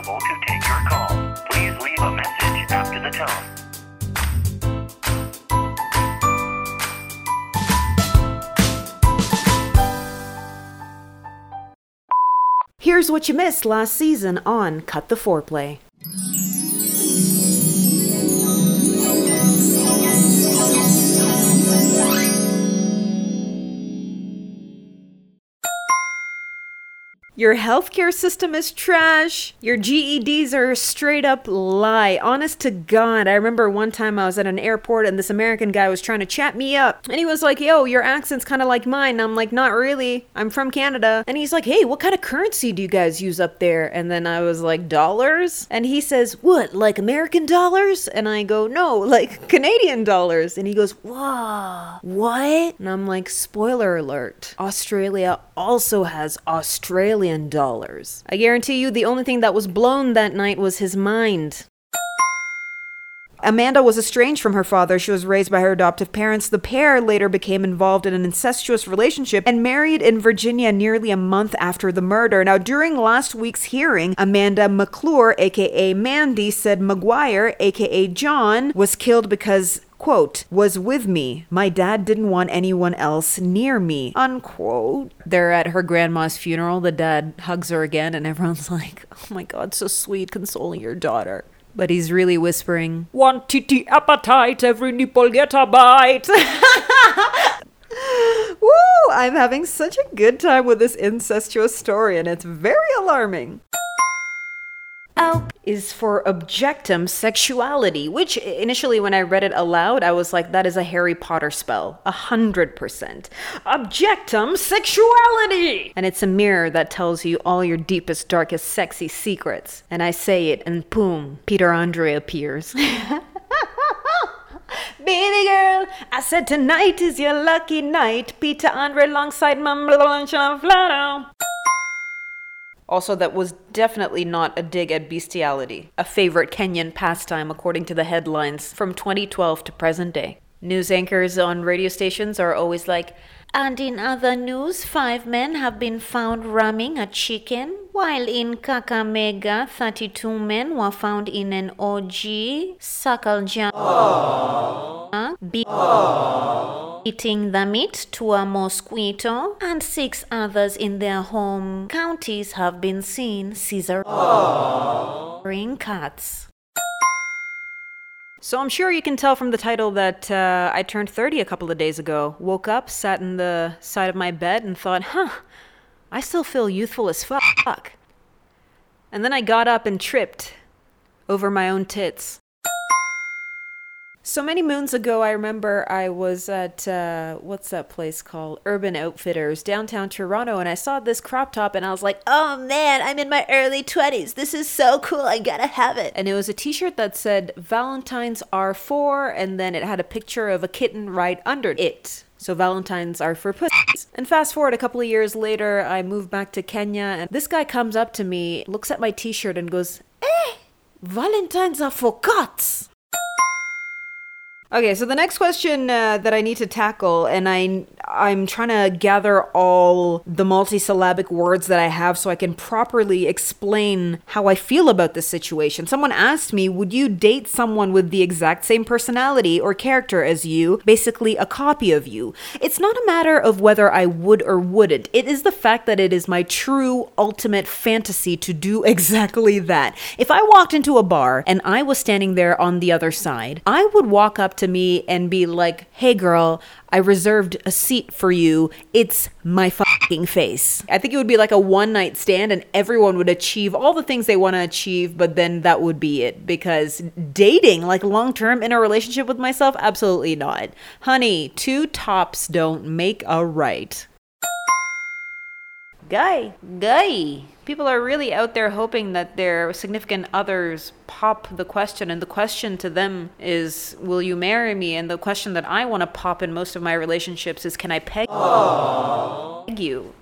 available to take your call. Please leave a message after the tone. Here's what you missed last season on Cut the Foreplay. Your healthcare system is trash. Your GEDs are a straight up lie. Honest to God, I remember one time I was at an airport and this American guy was trying to chat me up. And he was like, Yo, your accent's kind of like mine. And I'm like, Not really. I'm from Canada. And he's like, Hey, what kind of currency do you guys use up there? And then I was like, Dollars? And he says, What, like American dollars? And I go, No, like Canadian dollars. And he goes, Whoa, what? And I'm like, Spoiler alert. Australia also has Australian dollars. I guarantee you the only thing that was blown that night was his mind. Amanda was estranged from her father. She was raised by her adoptive parents. The pair later became involved in an incestuous relationship and married in Virginia nearly a month after the murder. Now, during last week's hearing, Amanda McClure, aka Mandy, said McGuire, aka John, was killed because quote, was with me. My dad didn't want anyone else near me, unquote. They're at her grandma's funeral. The dad hugs her again, and everyone's like, oh my god, so sweet, consoling your daughter. But he's really whispering, One titty appetite, every nipple get a bite. Woo! I'm having such a good time with this incestuous story, and it's very alarming. O is for objectum sexuality, which initially when I read it aloud, I was like, that is a Harry Potter spell. A hundred percent. Objectum sexuality! And it's a mirror that tells you all your deepest, darkest, sexy secrets. And I say it, and boom, Peter Andre appears. Baby girl, I said tonight is your lucky night. Peter Andre alongside Mamba Flano. Also, that was definitely not a dig at bestiality, a favorite Kenyan pastime according to the headlines from 2012 to present day. News anchors on radio stations are always like, and in other news, five men have been found ramming a chicken, while in Kakamega, 32 men were found in an OG Sakalja be- eating the meat to a mosquito, and six others in their home counties have been seen scissoring cats. So I'm sure you can tell from the title that uh, I turned 30 a couple of days ago. Woke up, sat in the side of my bed, and thought, huh, I still feel youthful as fuck. And then I got up and tripped over my own tits. So many moons ago, I remember I was at, uh, what's that place called? Urban Outfitters, downtown Toronto, and I saw this crop top and I was like, oh man, I'm in my early 20s. This is so cool. I gotta have it. And it was a t shirt that said, Valentines are for, and then it had a picture of a kitten right under it. So Valentines are for pussies. And fast forward a couple of years later, I moved back to Kenya, and this guy comes up to me, looks at my t shirt, and goes, Eh, Valentines are for cats. Okay, so the next question uh, that I need to tackle, and I I'm trying to gather all the multisyllabic words that I have so I can properly explain how I feel about this situation. Someone asked me, "Would you date someone with the exact same personality or character as you, basically a copy of you?" It's not a matter of whether I would or wouldn't. It is the fact that it is my true ultimate fantasy to do exactly that. If I walked into a bar and I was standing there on the other side, I would walk up to me and be like, hey girl, I reserved a seat for you. It's my fucking face. I think it would be like a one night stand and everyone would achieve all the things they want to achieve, but then that would be it. Because dating, like long term in a relationship with myself, absolutely not. Honey, two tops don't make a right. Guy, guy. People are really out there hoping that their significant others pop the question, and the question to them is, Will you marry me? And the question that I want to pop in most of my relationships is, Can I peg you?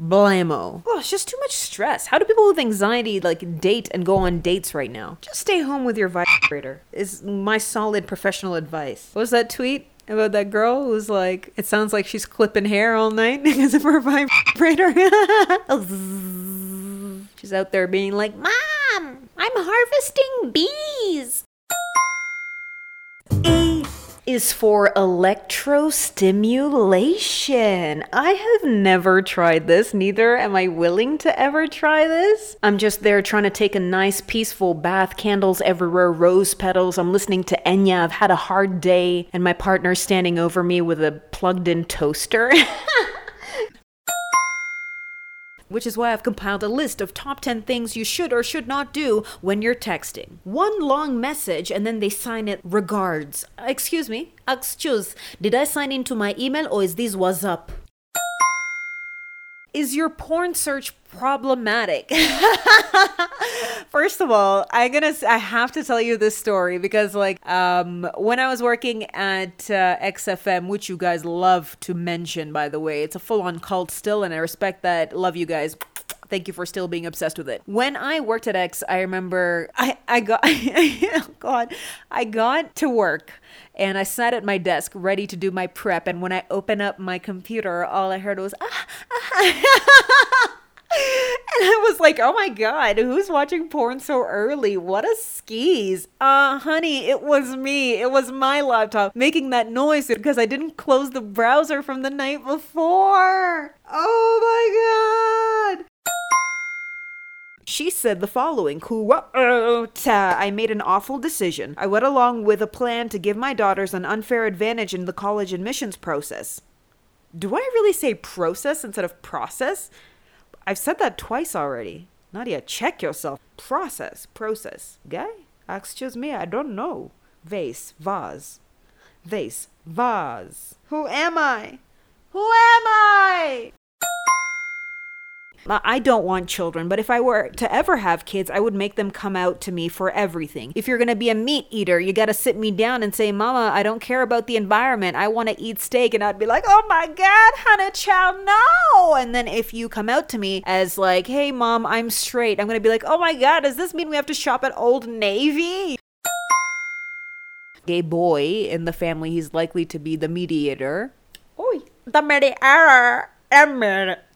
Blammo. Oh, it's just too much stress. How do people with anxiety like date and go on dates right now? Just stay home with your vibrator, is my solid professional advice. What was that tweet? About that girl who's like, it sounds like she's clipping hair all night because of her vibrator. She's out there being like, Mom, I'm harvesting bees. Is for electrostimulation. I have never tried this, neither am I willing to ever try this. I'm just there trying to take a nice, peaceful bath, candles everywhere, rose petals. I'm listening to Enya. I've had a hard day, and my partner's standing over me with a plugged in toaster. which is why I've compiled a list of top 10 things you should or should not do when you're texting. One long message and then they sign it regards. Excuse me, excuse, did I sign into my email or is this WhatsApp? Is your porn search problematic? First of all, I'm gonna I have to tell you this story because like um when I was working at uh, XFM, which you guys love to mention by the way, it's a full on cult still, and I respect that. Love you guys. Thank you for still being obsessed with it. When I worked at X, I remember I I got oh God, I got to work and I sat at my desk ready to do my prep. And when I opened up my computer, all I heard was ah, ah. And I was like, oh my God, who's watching porn so early? What a skis. Uh, honey, it was me. It was my laptop making that noise because I didn't close the browser from the night before. Oh my God. She said the following Quote, I made an awful decision. I went along with a plan to give my daughters an unfair advantage in the college admissions process. Do I really say process instead of process? I've said that twice already. Nadia, check yourself. Process, process. Guy? Excuse me, I don't know. Vase, vase. Vase, vase. Who am I? Who am I? I don't want children, but if I were to ever have kids, I would make them come out to me for everything. If you're going to be a meat eater, you got to sit me down and say, Mama, I don't care about the environment. I want to eat steak. And I'd be like, Oh my God, honey child, no. And then if you come out to me as like, Hey, mom, I'm straight, I'm going to be like, Oh my God, does this mean we have to shop at Old Navy? Gay boy in the family, he's likely to be the mediator. Oi, the mediator.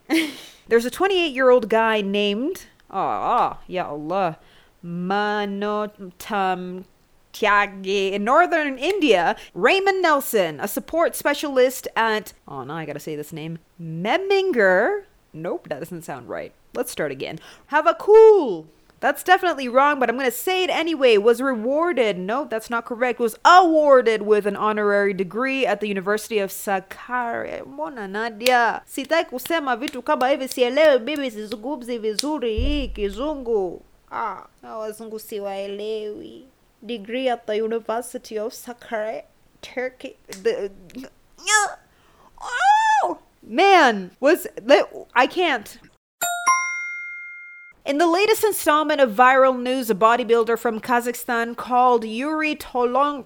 There's a 28 year old guy named, ah, ya Allah, Manotam Tyagi in northern India, Raymond Nelson, a support specialist at, oh, now I gotta say this name, Meminger. Nope, that doesn't sound right. Let's start again. Have a cool that's definitely wrong, but I'm going to say it anyway. Was rewarded. No, that's not correct. Was awarded with an honorary degree at the University of Sakarya. Mbona Nadia? Sitaki kusema vitu kama hivi, sielewi bibi, sizungumzi vizuri hii kizungu. Ah, wazungu siwaelewi. Degree at the University of Sakarya, Turkey. The, oh! Man, was I can't. In the latest installment of viral news, a bodybuilder from Kazakhstan called Yuri Tolong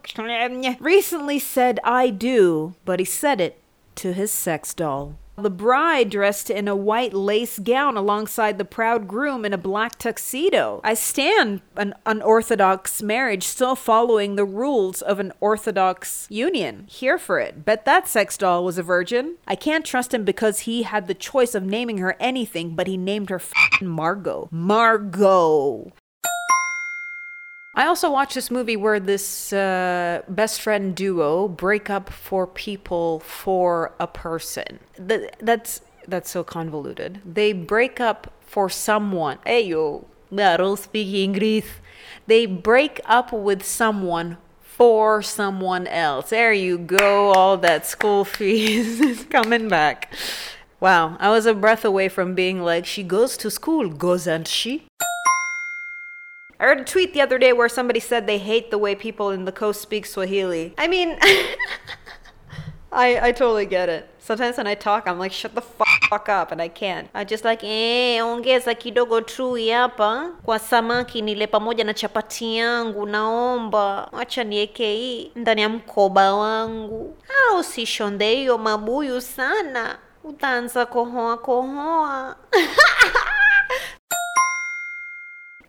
recently said I do, but he said it to his sex doll. The bride dressed in a white lace gown alongside the proud groom in a black tuxedo. I stand an unorthodox marriage still following the rules of an orthodox union. Here for it. Bet that sex doll was a virgin. I can't trust him because he had the choice of naming her anything, but he named her Margot. Margot. I also watched this movie where this uh, best friend duo break up for people for a person. That, that's that's so convoluted. They break up for someone. Hey yo, I don't speak English. They break up with someone for someone else. There you go. All that school fees is coming back. Wow, I was a breath away from being like, she goes to school, goes and she? I heard a tweet the other day where somebody said they hate the way people in the coast speak Swahili. I mean, I I totally get it. Sometimes when I talk, I'm like, shut the fuck up, and I can't. I just like, eh, ongeza kidogo chui hapa kwa samaki nile pamoja na chapati yangu, naomba acha nieke hii ndani ya mkoba wangu, au sishonde hiyo mabuyu sana, utaanza kohoa kohoa.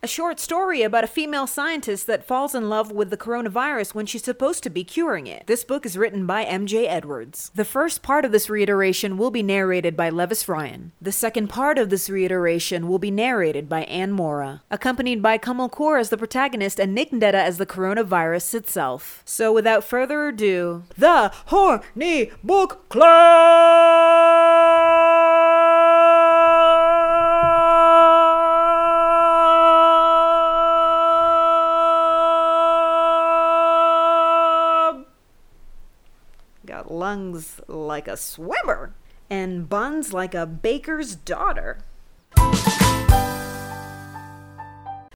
A short story about a female scientist that falls in love with the coronavirus when she's supposed to be curing it. This book is written by MJ Edwards. The first part of this reiteration will be narrated by Levis Ryan. The second part of this reiteration will be narrated by Anne Mora, accompanied by Kamal Kaur as the protagonist and Nick Ndeta as the coronavirus itself. So without further ado, the Horny Book Club! Like a swimmer and buns like a baker's daughter.